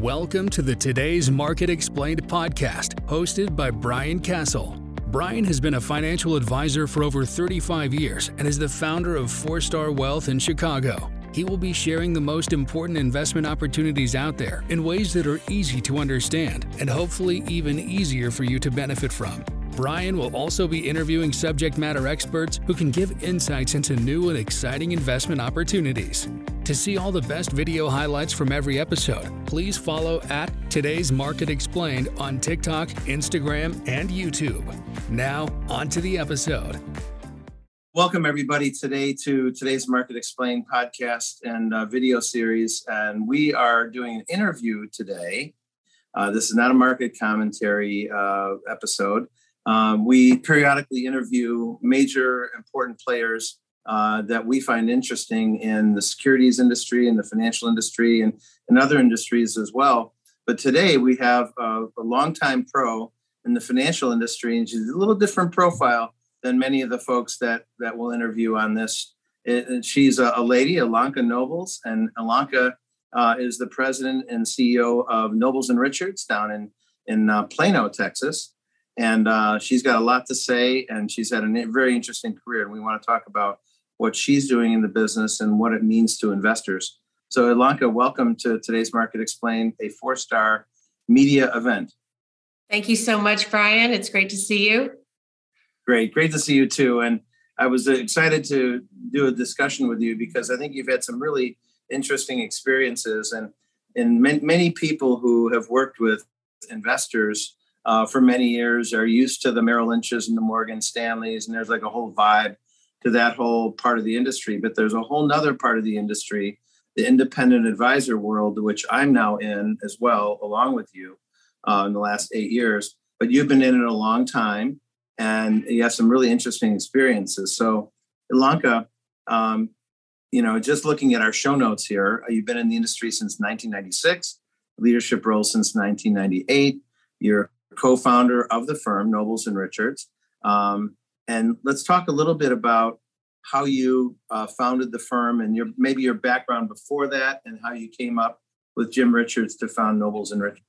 Welcome to the Today's Market Explained podcast, hosted by Brian Castle. Brian has been a financial advisor for over 35 years and is the founder of Four Star Wealth in Chicago. He will be sharing the most important investment opportunities out there in ways that are easy to understand and hopefully even easier for you to benefit from. Brian will also be interviewing subject matter experts who can give insights into new and exciting investment opportunities. To see all the best video highlights from every episode, please follow at Today's Market Explained on TikTok, Instagram, and YouTube. Now, on to the episode. Welcome, everybody, today to today's Market Explained podcast and uh, video series. And we are doing an interview today. Uh, this is not a market commentary uh, episode. Um, we periodically interview major important players uh, that we find interesting in the securities industry and the financial industry and, and other industries as well. But today we have a, a longtime pro in the financial industry, and she's a little different profile than many of the folks that that we'll interview on this. It, she's a, a, lady, Ilanka Nobles, and Ilanka uh, is the president and CEO of Nobles and Richards down in in uh, Plano, Texas and uh, she's got a lot to say and she's had a very interesting career and we want to talk about what she's doing in the business and what it means to investors. So ilanka welcome to today's market explained a four star media event. Thank you so much brian. It's great to see you. Great great to see you too and i was excited to do a discussion with you because i think you've had some really interesting experiences and and many people who have worked with investors uh, for many years are used to the Merrill Lynch's and the Morgan Stanleys, and there's like a whole vibe to that whole part of the industry. But there's a whole nother part of the industry, the independent advisor world, which I'm now in as well, along with you uh, in the last eight years. But you've been in it a long time, and you have some really interesting experiences. So, Ilanka, um, you know, just looking at our show notes here, you've been in the industry since 1996, leadership role since 1998. You're co-founder of the firm Nobles and Richards. Um, and let's talk a little bit about how you uh, founded the firm and your maybe your background before that and how you came up with Jim Richards to found Nobles and Richards.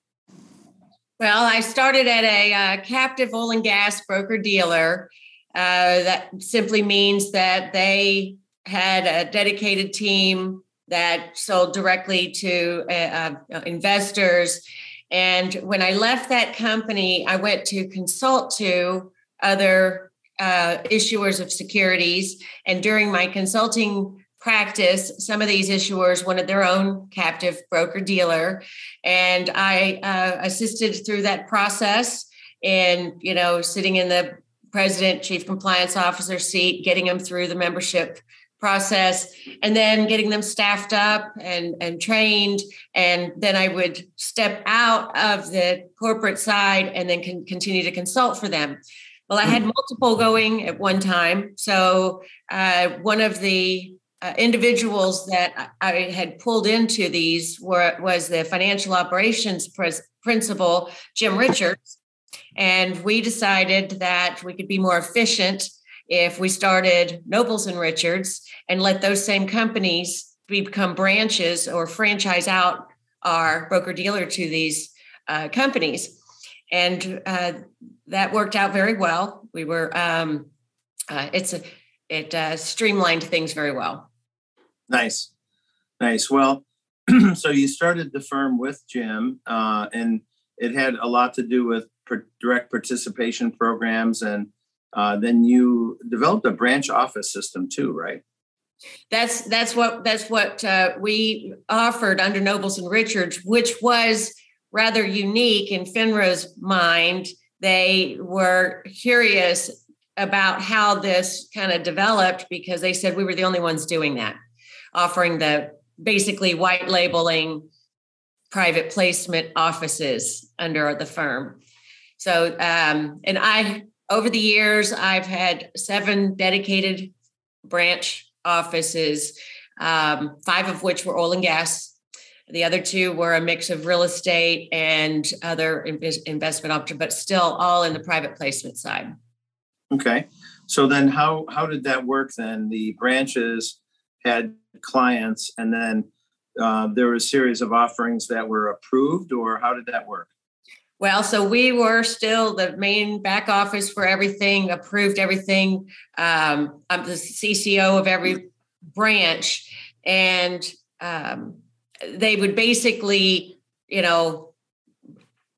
Well, I started at a uh, captive oil and gas broker dealer. Uh, that simply means that they had a dedicated team that sold directly to uh, uh, investors and when I left that company, I went to consult to other uh, issuers of securities. And during my consulting practice, some of these issuers wanted their own captive broker dealer. And I uh, assisted through that process and, you know, sitting in the president, chief compliance officer seat, getting them through the membership process and then getting them staffed up and, and trained. And then I would step out of the corporate side and then can continue to consult for them. Well, I had multiple going at one time. So uh, one of the uh, individuals that I had pulled into these were was the financial operations pres- principal, Jim Richards. And we decided that we could be more efficient if we started Nobles and Richards and let those same companies become branches or franchise out our broker dealer to these uh, companies. And uh, that worked out very well. We were, um, uh, it's a, it uh, streamlined things very well. Nice, nice. Well, so you started the firm with Jim, uh, and it had a lot to do with direct participation programs and uh, then you developed a branch office system too, right? That's that's what that's what uh, we offered under Nobles and Richards, which was rather unique in FINRA's mind. They were curious about how this kind of developed because they said we were the only ones doing that, offering the basically white labeling private placement offices under the firm. So, um, and I over the years, I've had seven dedicated branch offices, um, five of which were oil and gas. The other two were a mix of real estate and other investment options, but still all in the private placement side. Okay. So then how how did that work then? The branches had clients and then uh, there were a series of offerings that were approved, or how did that work? Well, so we were still the main back office for everything, approved everything. Um, I'm the CCO of every branch, and um, they would basically, you know,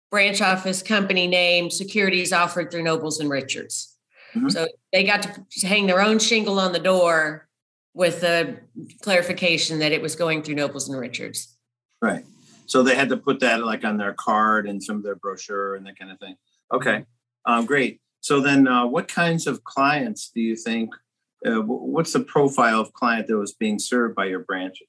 branch office, company name, securities offered through Nobles and Richards. Mm-hmm. So they got to hang their own shingle on the door with the clarification that it was going through Nobles and Richards. Right. So they had to put that like on their card and some of their brochure and that kind of thing. Okay, um, great. So then, uh, what kinds of clients do you think? Uh, what's the profile of client that was being served by your branches?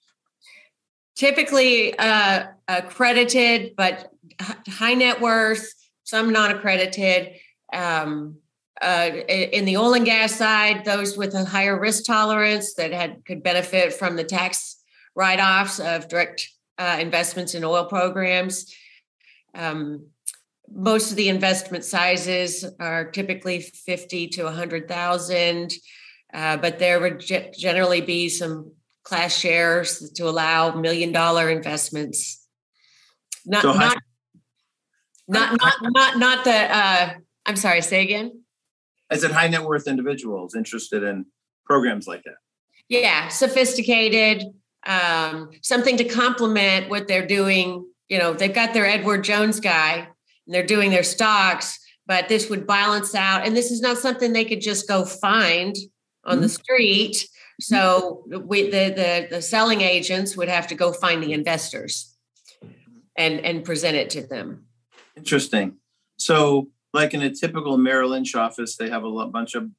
Typically uh, accredited, but high net worth, some non-accredited. Um, uh, in the oil and gas side, those with a higher risk tolerance that had could benefit from the tax write-offs of direct uh, investments in oil programs. Um, most of the investment sizes are typically 50 to 100,000, uh, but there would ge- generally be some class shares to allow million dollar investments. Not, so not, not, not, not, not the, uh, I'm sorry, say again. I said high net worth individuals interested in programs like that. Yeah, sophisticated, um, something to complement what they're doing. You know, they've got their Edward Jones guy and they're doing their stocks, but this would balance out. And this is not something they could just go find on mm-hmm. the street. So we, the, the the selling agents would have to go find the investors and and present it to them. Interesting. So, like in a typical Merrill Lynch office, they have a bunch of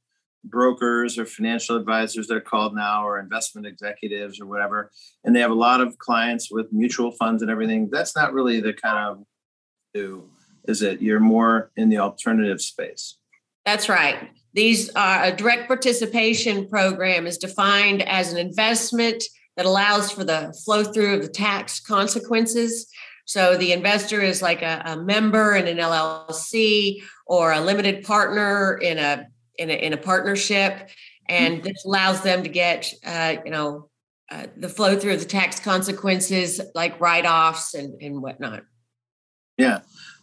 brokers or financial advisors they're called now or investment executives or whatever and they have a lot of clients with mutual funds and everything that's not really the kind of do is it? You're more in the alternative space. That's right. These are a direct participation program is defined as an investment that allows for the flow through of the tax consequences. So the investor is like a, a member in an llc or a limited partner in a in a, in a partnership, and this allows them to get uh, you know uh, the flow through of the tax consequences like write-offs and, and whatnot. Yeah,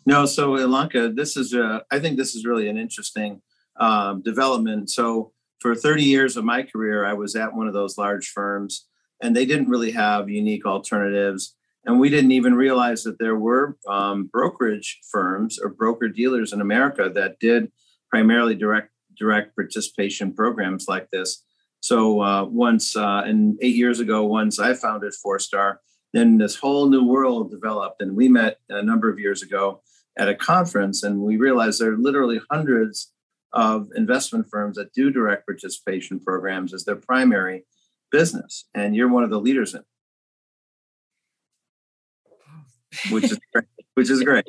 no. So Ilanka, this is a, I think this is really an interesting um, development. So for 30 years of my career, I was at one of those large firms, and they didn't really have unique alternatives. And we didn't even realize that there were um, brokerage firms or broker dealers in America that did primarily direct direct participation programs like this. So uh, once, uh, and eight years ago, once I founded Four Star, then this whole new world developed. And we met a number of years ago at a conference, and we realized there are literally hundreds of investment firms that do direct participation programs as their primary business. And you're one of the leaders in which is great, which is great.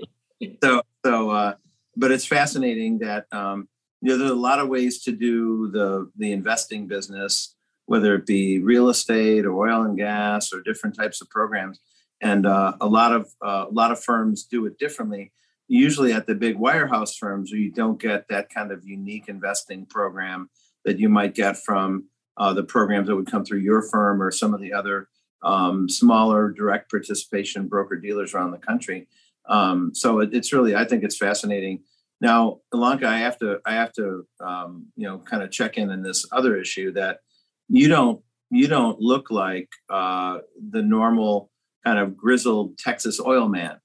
So, so, uh, but it's fascinating that um, you know, there are a lot of ways to do the the investing business, whether it be real estate or oil and gas or different types of programs. And uh, a lot of uh, a lot of firms do it differently. Usually, at the big wirehouse firms, you don't get that kind of unique investing program that you might get from uh, the programs that would come through your firm or some of the other um, smaller direct participation broker dealers around the country. Um, so it, it's really, I think it's fascinating now, Ilanka, I have to I have to um, you know kind of check in on this other issue that you don't you don't look like uh, the normal kind of grizzled Texas oil man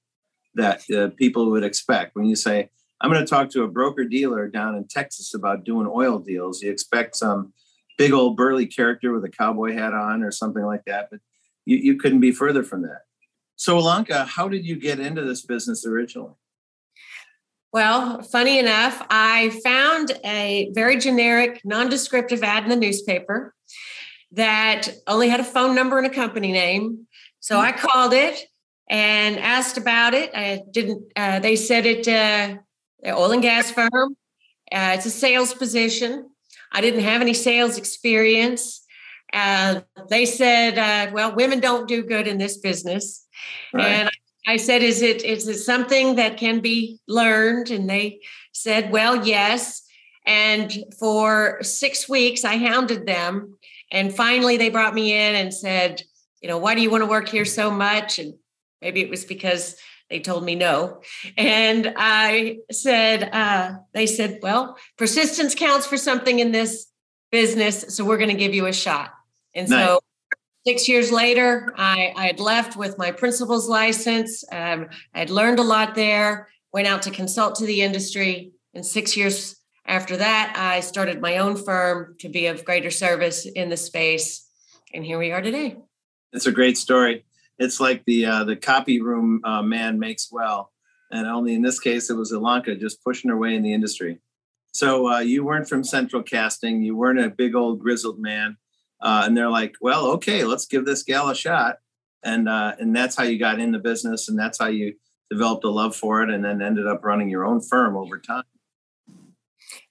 that uh, people would expect when you say I'm going to talk to a broker dealer down in Texas about doing oil deals. You expect some big old burly character with a cowboy hat on or something like that, but you, you couldn't be further from that. So, Ilanka, how did you get into this business originally? Well, funny enough, I found a very generic, non-descriptive ad in the newspaper that only had a phone number and a company name. So I called it and asked about it. I didn't. Uh, they said it uh, oil and gas firm. Uh, it's a sales position. I didn't have any sales experience. Uh, they said, uh, "Well, women don't do good in this business," right. and I said, "Is it is it something that can be learned?" And they said, "Well, yes." And for six weeks, I hounded them, and finally, they brought me in and said, you know, why do you want to work here so much? And maybe it was because they told me no. And I said, uh, they said, well, persistence counts for something in this business. So we're going to give you a shot. And nice. so six years later, I, I, had left with my principal's license. Um, I had learned a lot there, went out to consult to the industry. And six years after that, I started my own firm to be of greater service in the space. And here we are today. It's a great story. It's like the uh, the copy room uh, man makes well, and only in this case it was Ilanka just pushing her way in the industry. So uh, you weren't from Central Casting, you weren't a big old grizzled man, uh, and they're like, well, okay, let's give this gal a shot, and uh, and that's how you got in the business, and that's how you developed a love for it, and then ended up running your own firm over time.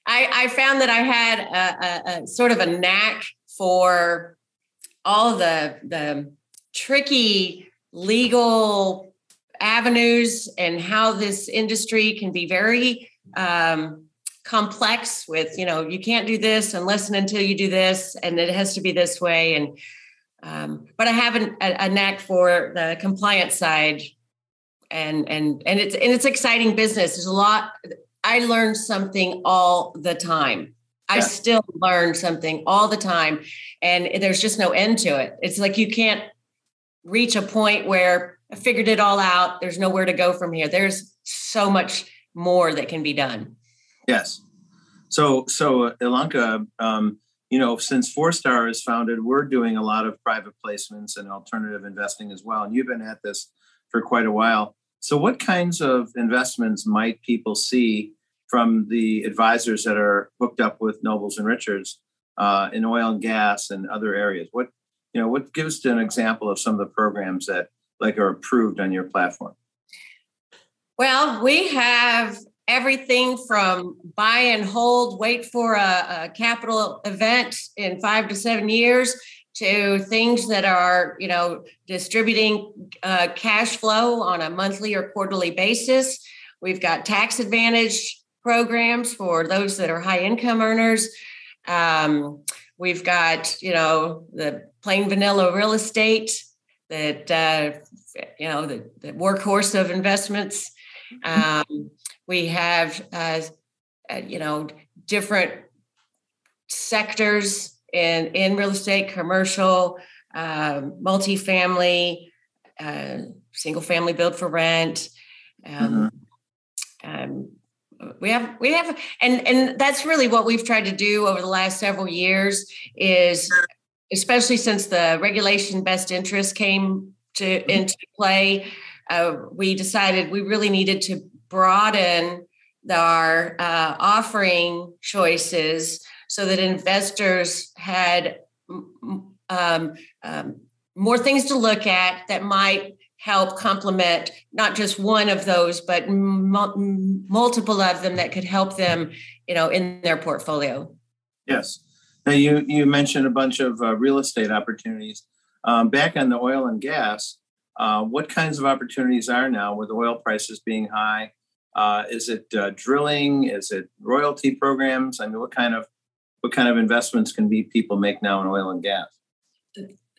I, I found that I had a, a, a sort of a knack for all the the tricky legal avenues and how this industry can be very um, complex with you know you can't do this unless and until you do this and it has to be this way and um, but i have an, a, a knack for the compliance side and and and it's and it's exciting business there's a lot i learn something all the time I still learn something all the time, and there's just no end to it. It's like you can't reach a point where I figured it all out. There's nowhere to go from here. There's so much more that can be done. Yes. So, so Ilanka, um, you know, since Four Star is founded, we're doing a lot of private placements and alternative investing as well. And you've been at this for quite a while. So, what kinds of investments might people see from the advisors that are hooked up with Nobles and Richards uh, in oil and gas and other areas? What you know, what gives an example of some of the programs that like are approved on your platform? Well, we have everything from buy and hold, wait for a, a capital event in five to seven years to things that are you know distributing uh, cash flow on a monthly or quarterly basis we've got tax advantage programs for those that are high income earners. Um, we've got, you know, the plain vanilla real estate that, uh, you know, the, the, workhorse of investments. Um, we have, uh, uh, you know, different sectors in, in real estate, commercial, um, multifamily, uh, single family built for rent. Um, mm-hmm. um, we have we have and and that's really what we've tried to do over the last several years is especially since the regulation best interest came to mm-hmm. into play uh, we decided we really needed to broaden our uh, offering choices so that investors had um, um, more things to look at that might help complement not just one of those but m- multiple of them that could help them you know in their portfolio. Yes. Now you you mentioned a bunch of uh, real estate opportunities. Um, back on the oil and gas uh, what kinds of opportunities are now with oil prices being high uh, is it uh, drilling? Is it royalty programs? I mean what kind of what kind of investments can be people make now in oil and gas?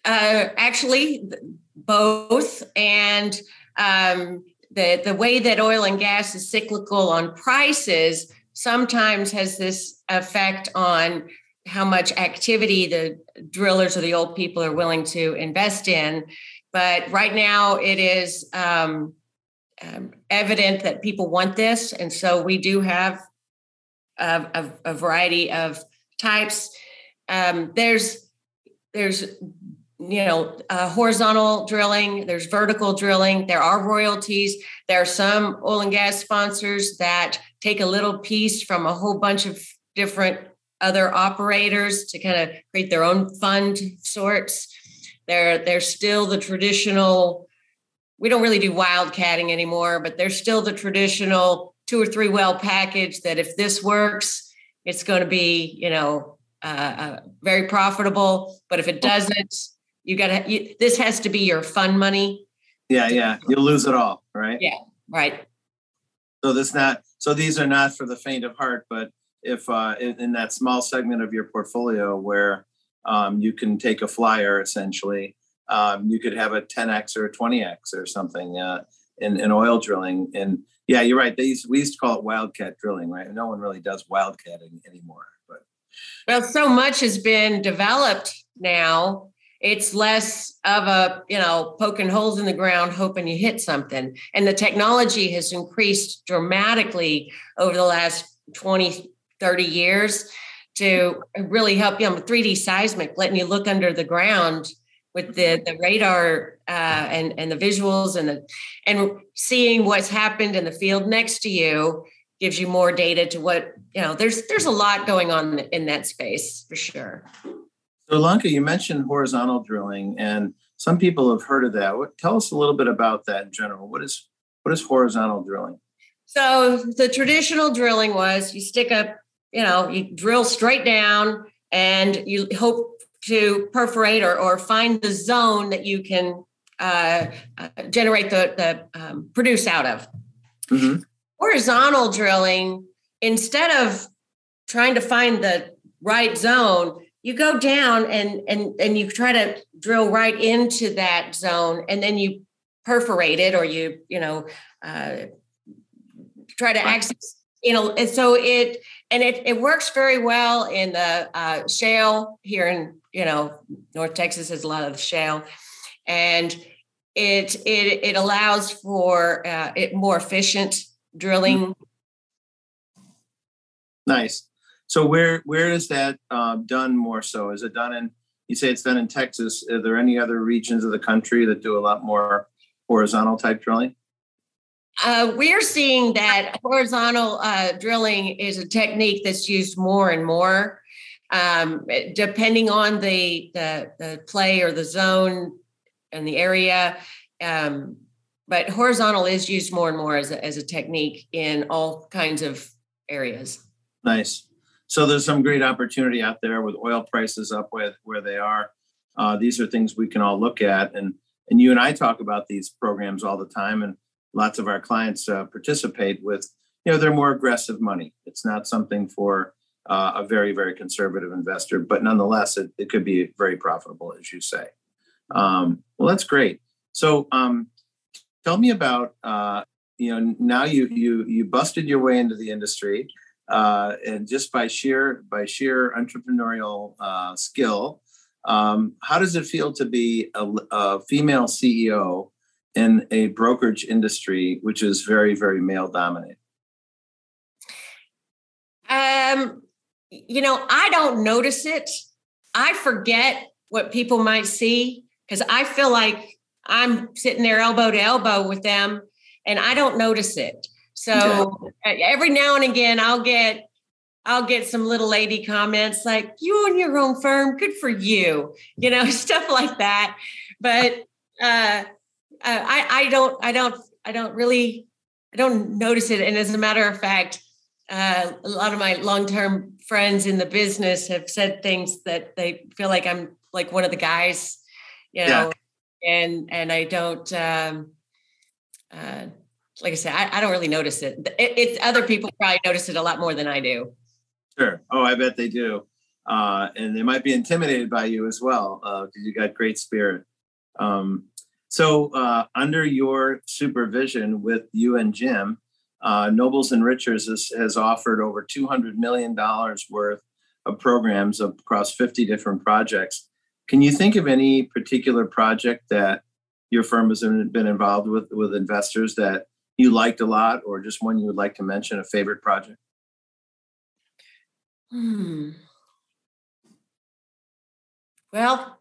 Uh, actually both. And um, the the way that oil and gas is cyclical on prices sometimes has this effect on how much activity the drillers or the old people are willing to invest in. But right now it is um, um, evident that people want this. And so we do have a, a, a variety of types. Um, there's there's you know uh, horizontal drilling there's vertical drilling there are royalties. There are some oil and gas sponsors that take a little piece from a whole bunch of different other operators to kind of create their own fund sorts. There there's still the traditional we don't really do wildcatting anymore but there's still the traditional two or three well package that if this works it's going to be you know uh, uh, very profitable. But if it doesn't you got to this has to be your fun money. Yeah yeah. You'll lose it all right? Yeah right. So this not so these are not for the faint of heart but if uh, in, in that small segment of your portfolio where um, you can take a flyer essentially um, you could have a 10x or a 20x or something uh, in, in oil drilling. And yeah, you're right. We used to call it wildcat drilling, right? No one really does wildcatting anymore. But well, so much has been developed now. It's less of a, you know, poking holes in the ground, hoping you hit something. And the technology has increased dramatically over the last 20, 30 years to really help you know 3D seismic, letting you look under the ground with the the radar uh, and and the visuals and the and seeing what's happened in the field next to you gives you more data to what you know. There's there's a lot going on in that space for sure. So Lanka, you mentioned horizontal drilling, and some people have heard of that. What, tell us a little bit about that in general. What is what is horizontal drilling? So the traditional drilling was you stick a you know, you drill straight down and you hope to perforate or, or find the zone that you can uh, uh, generate the, the um, produce out of. Mm-hmm. Horizontal drilling, instead of trying to find the right zone, you go down and and and you try to drill right into that zone, and then you perforate it, or you you know uh, try to access. You know, and so it and it, it works very well in the uh, shale here in you know North Texas has a lot of shale, and it it it allows for uh, it more efficient drilling. Nice. So where where is that uh, done more so? Is it done in? You say it's done in Texas. Are there any other regions of the country that do a lot more horizontal type drilling? Uh, we're seeing that horizontal uh, drilling is a technique that's used more and more, um, depending on the, the, the play or the zone and the area. Um, but horizontal is used more and more as a, as a technique in all kinds of areas. Nice. So there's some great opportunity out there with oil prices up with where they are. Uh, these are things we can all look at, and and you and I talk about these programs all the time, and lots of our clients uh, participate with you know they're more aggressive money. It's not something for uh, a very very conservative investor but nonetheless it, it could be very profitable as you say. Um, well that's great. So um, tell me about uh, you know now you you you busted your way into the industry uh, and just by sheer by sheer entrepreneurial uh, skill um, how does it feel to be a, a female ceo in a brokerage industry which is very very male dominated? Um you know i don't notice it. I forget what people might see because i feel like i'm sitting there elbow to elbow with them and i don't notice it. So yeah. every now and again i'll get I'll get some little lady comments like, you own your own firm, good for you, you know, stuff like that. But uh, uh, I, I don't, I don't, I don't really, I don't notice it. And as a matter of fact, uh, a lot of my long-term friends in the business have said things that they feel like I'm like one of the guys, you know, yeah. and and I don't. Um, uh, like I said, I, I don't really notice it. it. It's other people probably notice it a lot more than I do. Sure. Oh, I bet they do. Uh, and they might be intimidated by you as well because uh, you got great spirit. Um, so, uh, under your supervision with you and Jim, uh, Nobles and Richards has, has offered over $200 million worth of programs across 50 different projects. Can you think of any particular project that your firm has been involved with with investors that you liked a lot, or just one you would like to mention, a favorite project? Hmm. Well,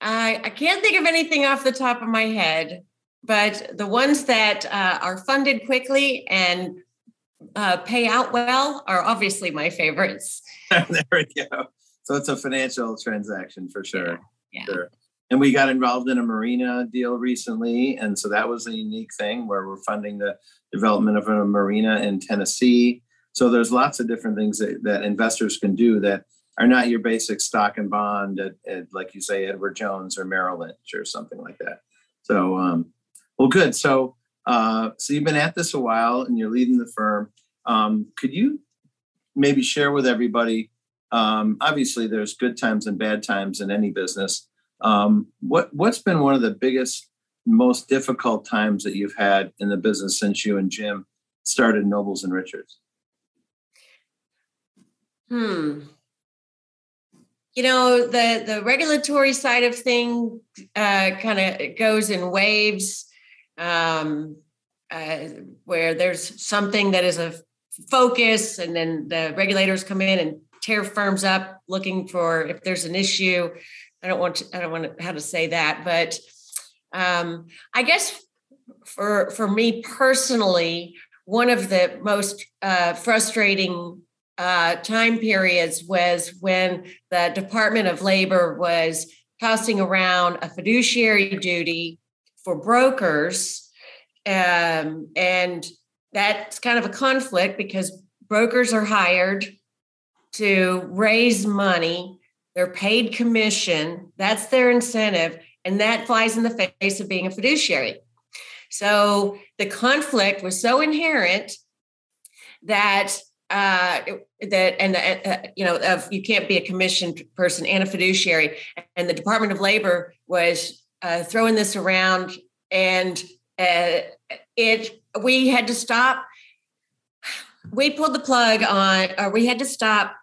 I, I can't think of anything off the top of my head, but the ones that uh, are funded quickly and uh, pay out well are obviously my favorites. there we go. So it's a financial transaction for sure. Yeah. Sure. And we got involved in a marina deal recently. And so that was a unique thing where we're funding the development of a marina in Tennessee. So there's lots of different things that, that investors can do that are not your basic stock and bond at, at, like you say edward jones or merrill lynch or something like that so um, well good so uh, so you've been at this a while and you're leading the firm um, could you maybe share with everybody um, obviously there's good times and bad times in any business Um, what what's been one of the biggest, most difficult times that you've had in the business since you and Jim started Nobles and Richards? Hmm. You know the the regulatory side of thing uh, kind of goes in waves, um, uh, where there's something that is a focus, and then the regulators come in and tear firms up looking for if there's an issue. I don't want to, I don't want to, how to say that, but um, I guess for for me personally, one of the most uh, frustrating uh, time periods was when the Department of Labor was tossing around a fiduciary duty for brokers, um, and that's kind of a conflict because brokers are hired to raise money. They're paid commission. That's their incentive. And that flies in the face of being a fiduciary. So the conflict was so inherent that uh, that and uh, uh, you know of you can't be a commissioned person and a fiduciary and the department of labor was uh, throwing this around and uh, it we had to stop we pulled the plug on, or we had to stop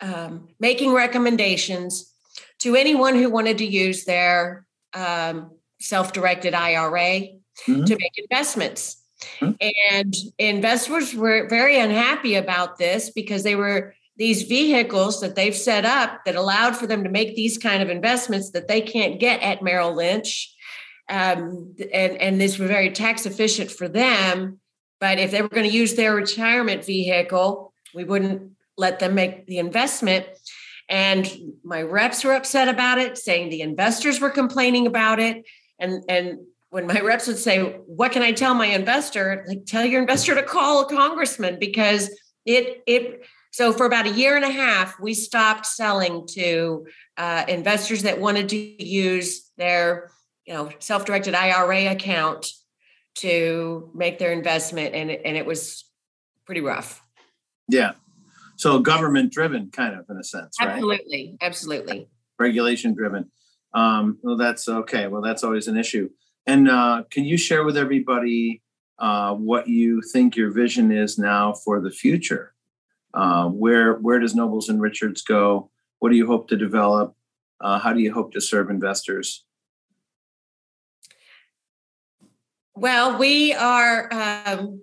um, making recommendations to anyone who wanted to use their um, self directed IRA mm-hmm. to make investments. Mm-hmm. And investors were very unhappy about this because they were these vehicles that they've set up that allowed for them to make these kind of investments that they can't get at Merrill Lynch. Um, and, and this were very tax efficient for them but if they were going to use their retirement vehicle, we wouldn't let them make the investment. And my reps were upset about it, saying the investors were complaining about it. And, and when my reps would say, What can I tell my investor? Like, tell your investor to call a congressman because it, it, so for about a year and a half, we stopped selling to uh, investors that wanted to use their, you know, self-directed IRA account to make their investment and it, and it was pretty rough. Yeah. So government driven kind of in a sense right? Absolutely. Absolutely. Regulation driven um, well that's okay. Well that's always an issue and uh, can you share with everybody uh, what you think your vision is now for the future? Uh, where where does nobles and richards go? What do you hope to develop? Uh, how do you hope to serve investors? Well, we are, um,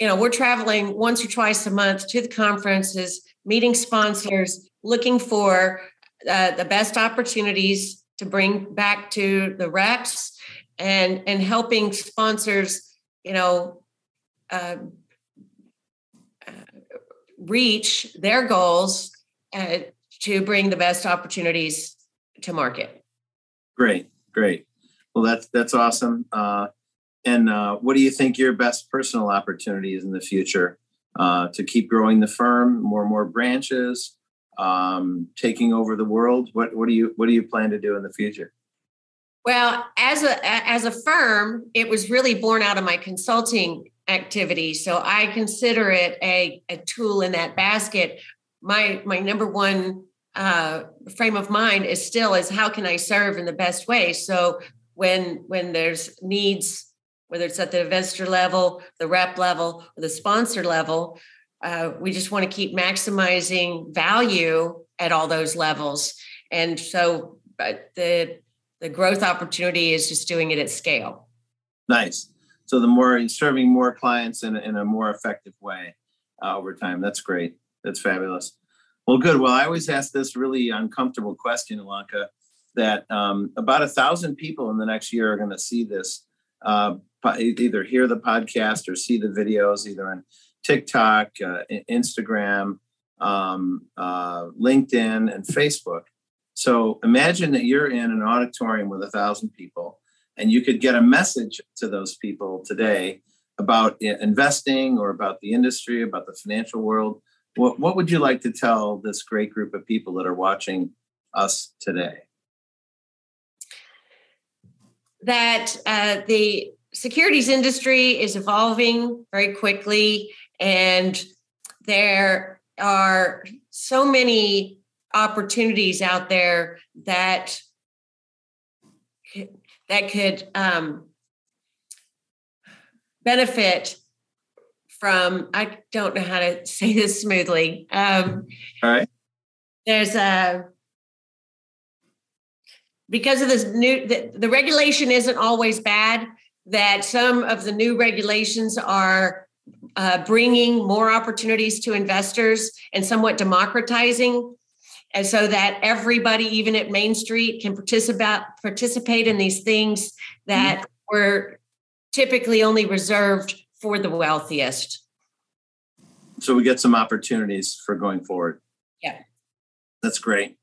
you know, we're traveling once or twice a month to the conferences, meeting sponsors, looking for uh, the best opportunities to bring back to the reps and and helping sponsors, you know, uh, uh, reach their goals uh, to bring the best opportunities to market. Great, great. Well, that's that's awesome. Uh, and uh, what do you think your best personal opportunities in the future uh, to keep growing the firm, more and more branches, um, taking over the world? What what do you what do you plan to do in the future? Well, as a as a firm, it was really born out of my consulting activity. So I consider it a, a tool in that basket. My my number one uh, frame of mind is still is how can I serve in the best way. So when when there's needs whether it's at the investor level, the rep level, or the sponsor level. Uh, we just want to keep maximizing value at all those levels. And so, but the the growth opportunity is just doing it at scale. Nice. So the more serving more clients in a, in a more effective way uh, over time. That's great. That's fabulous. Well, good. Well, I always ask this really uncomfortable question, Ilanka, that um, about a thousand people in the next year are going to see this uh, either hear the podcast or see the videos either on TikTok, uh, Instagram, um, uh, LinkedIn, and Facebook. So imagine that you're in an auditorium with a thousand people, and you could get a message to those people today about investing or about the industry, about the financial world. What, what would you like to tell this great group of people that are watching us today? That uh, the securities industry is evolving very quickly and there are so many opportunities out there that that could um, benefit from I don't know how to say this smoothly. Um, All right. There's a because of this new the, the regulation isn't always bad. That some of the new regulations are uh, bringing more opportunities to investors and somewhat democratizing, and so that everybody, even at Main Street, can participate participate in these things that mm-hmm. were typically only reserved for the wealthiest. So we get some opportunities for going forward. Yeah. That's great.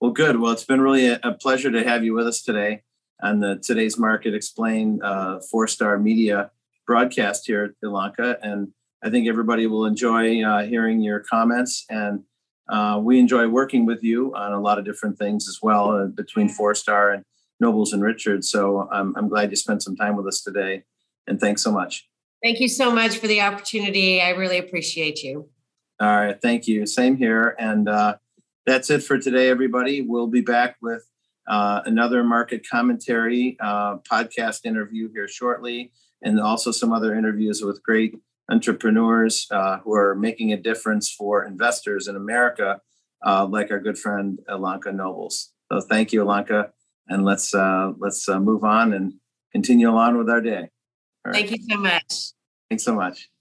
Well, good. Well, it's been really a, a pleasure to have you with us today on the Today's Market Explained uh, four star media broadcast here at Ilanka. And I think everybody will enjoy uh, hearing your comments. And uh, we enjoy working with you on a lot of different things as well uh, between four star and Nobles and Richards. So I'm, I'm glad you spent some time with us today. And thanks so much. Thank you so much for the opportunity. I really appreciate you. All right. Thank you. Same here. And uh, that's it for today, everybody. We'll be back with uh, another market commentary uh, podcast interview here shortly, and also some other interviews with great entrepreneurs uh, who are making a difference for investors in America, uh, like our good friend Ilanka Nobles. So thank you, Ilanka, and let's uh, let's uh, move on and continue on with our day. Right. Thank you so much. Thanks so much.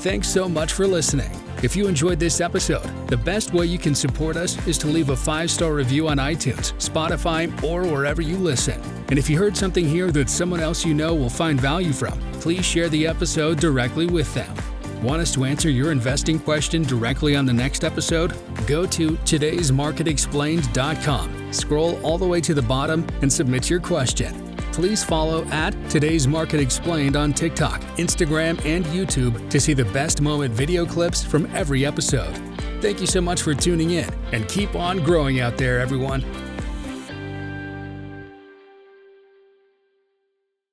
Thanks so much for listening. If you enjoyed this episode, the best way you can support us is to leave a five star review on iTunes, Spotify, or wherever you listen. And if you heard something here that someone else you know will find value from, please share the episode directly with them. Want us to answer your investing question directly on the next episode? Go to today'smarketexplained.com, scroll all the way to the bottom, and submit your question. Please follow at Today's Market Explained on TikTok, Instagram, and YouTube to see the best moment video clips from every episode. Thank you so much for tuning in, and keep on growing out there, everyone.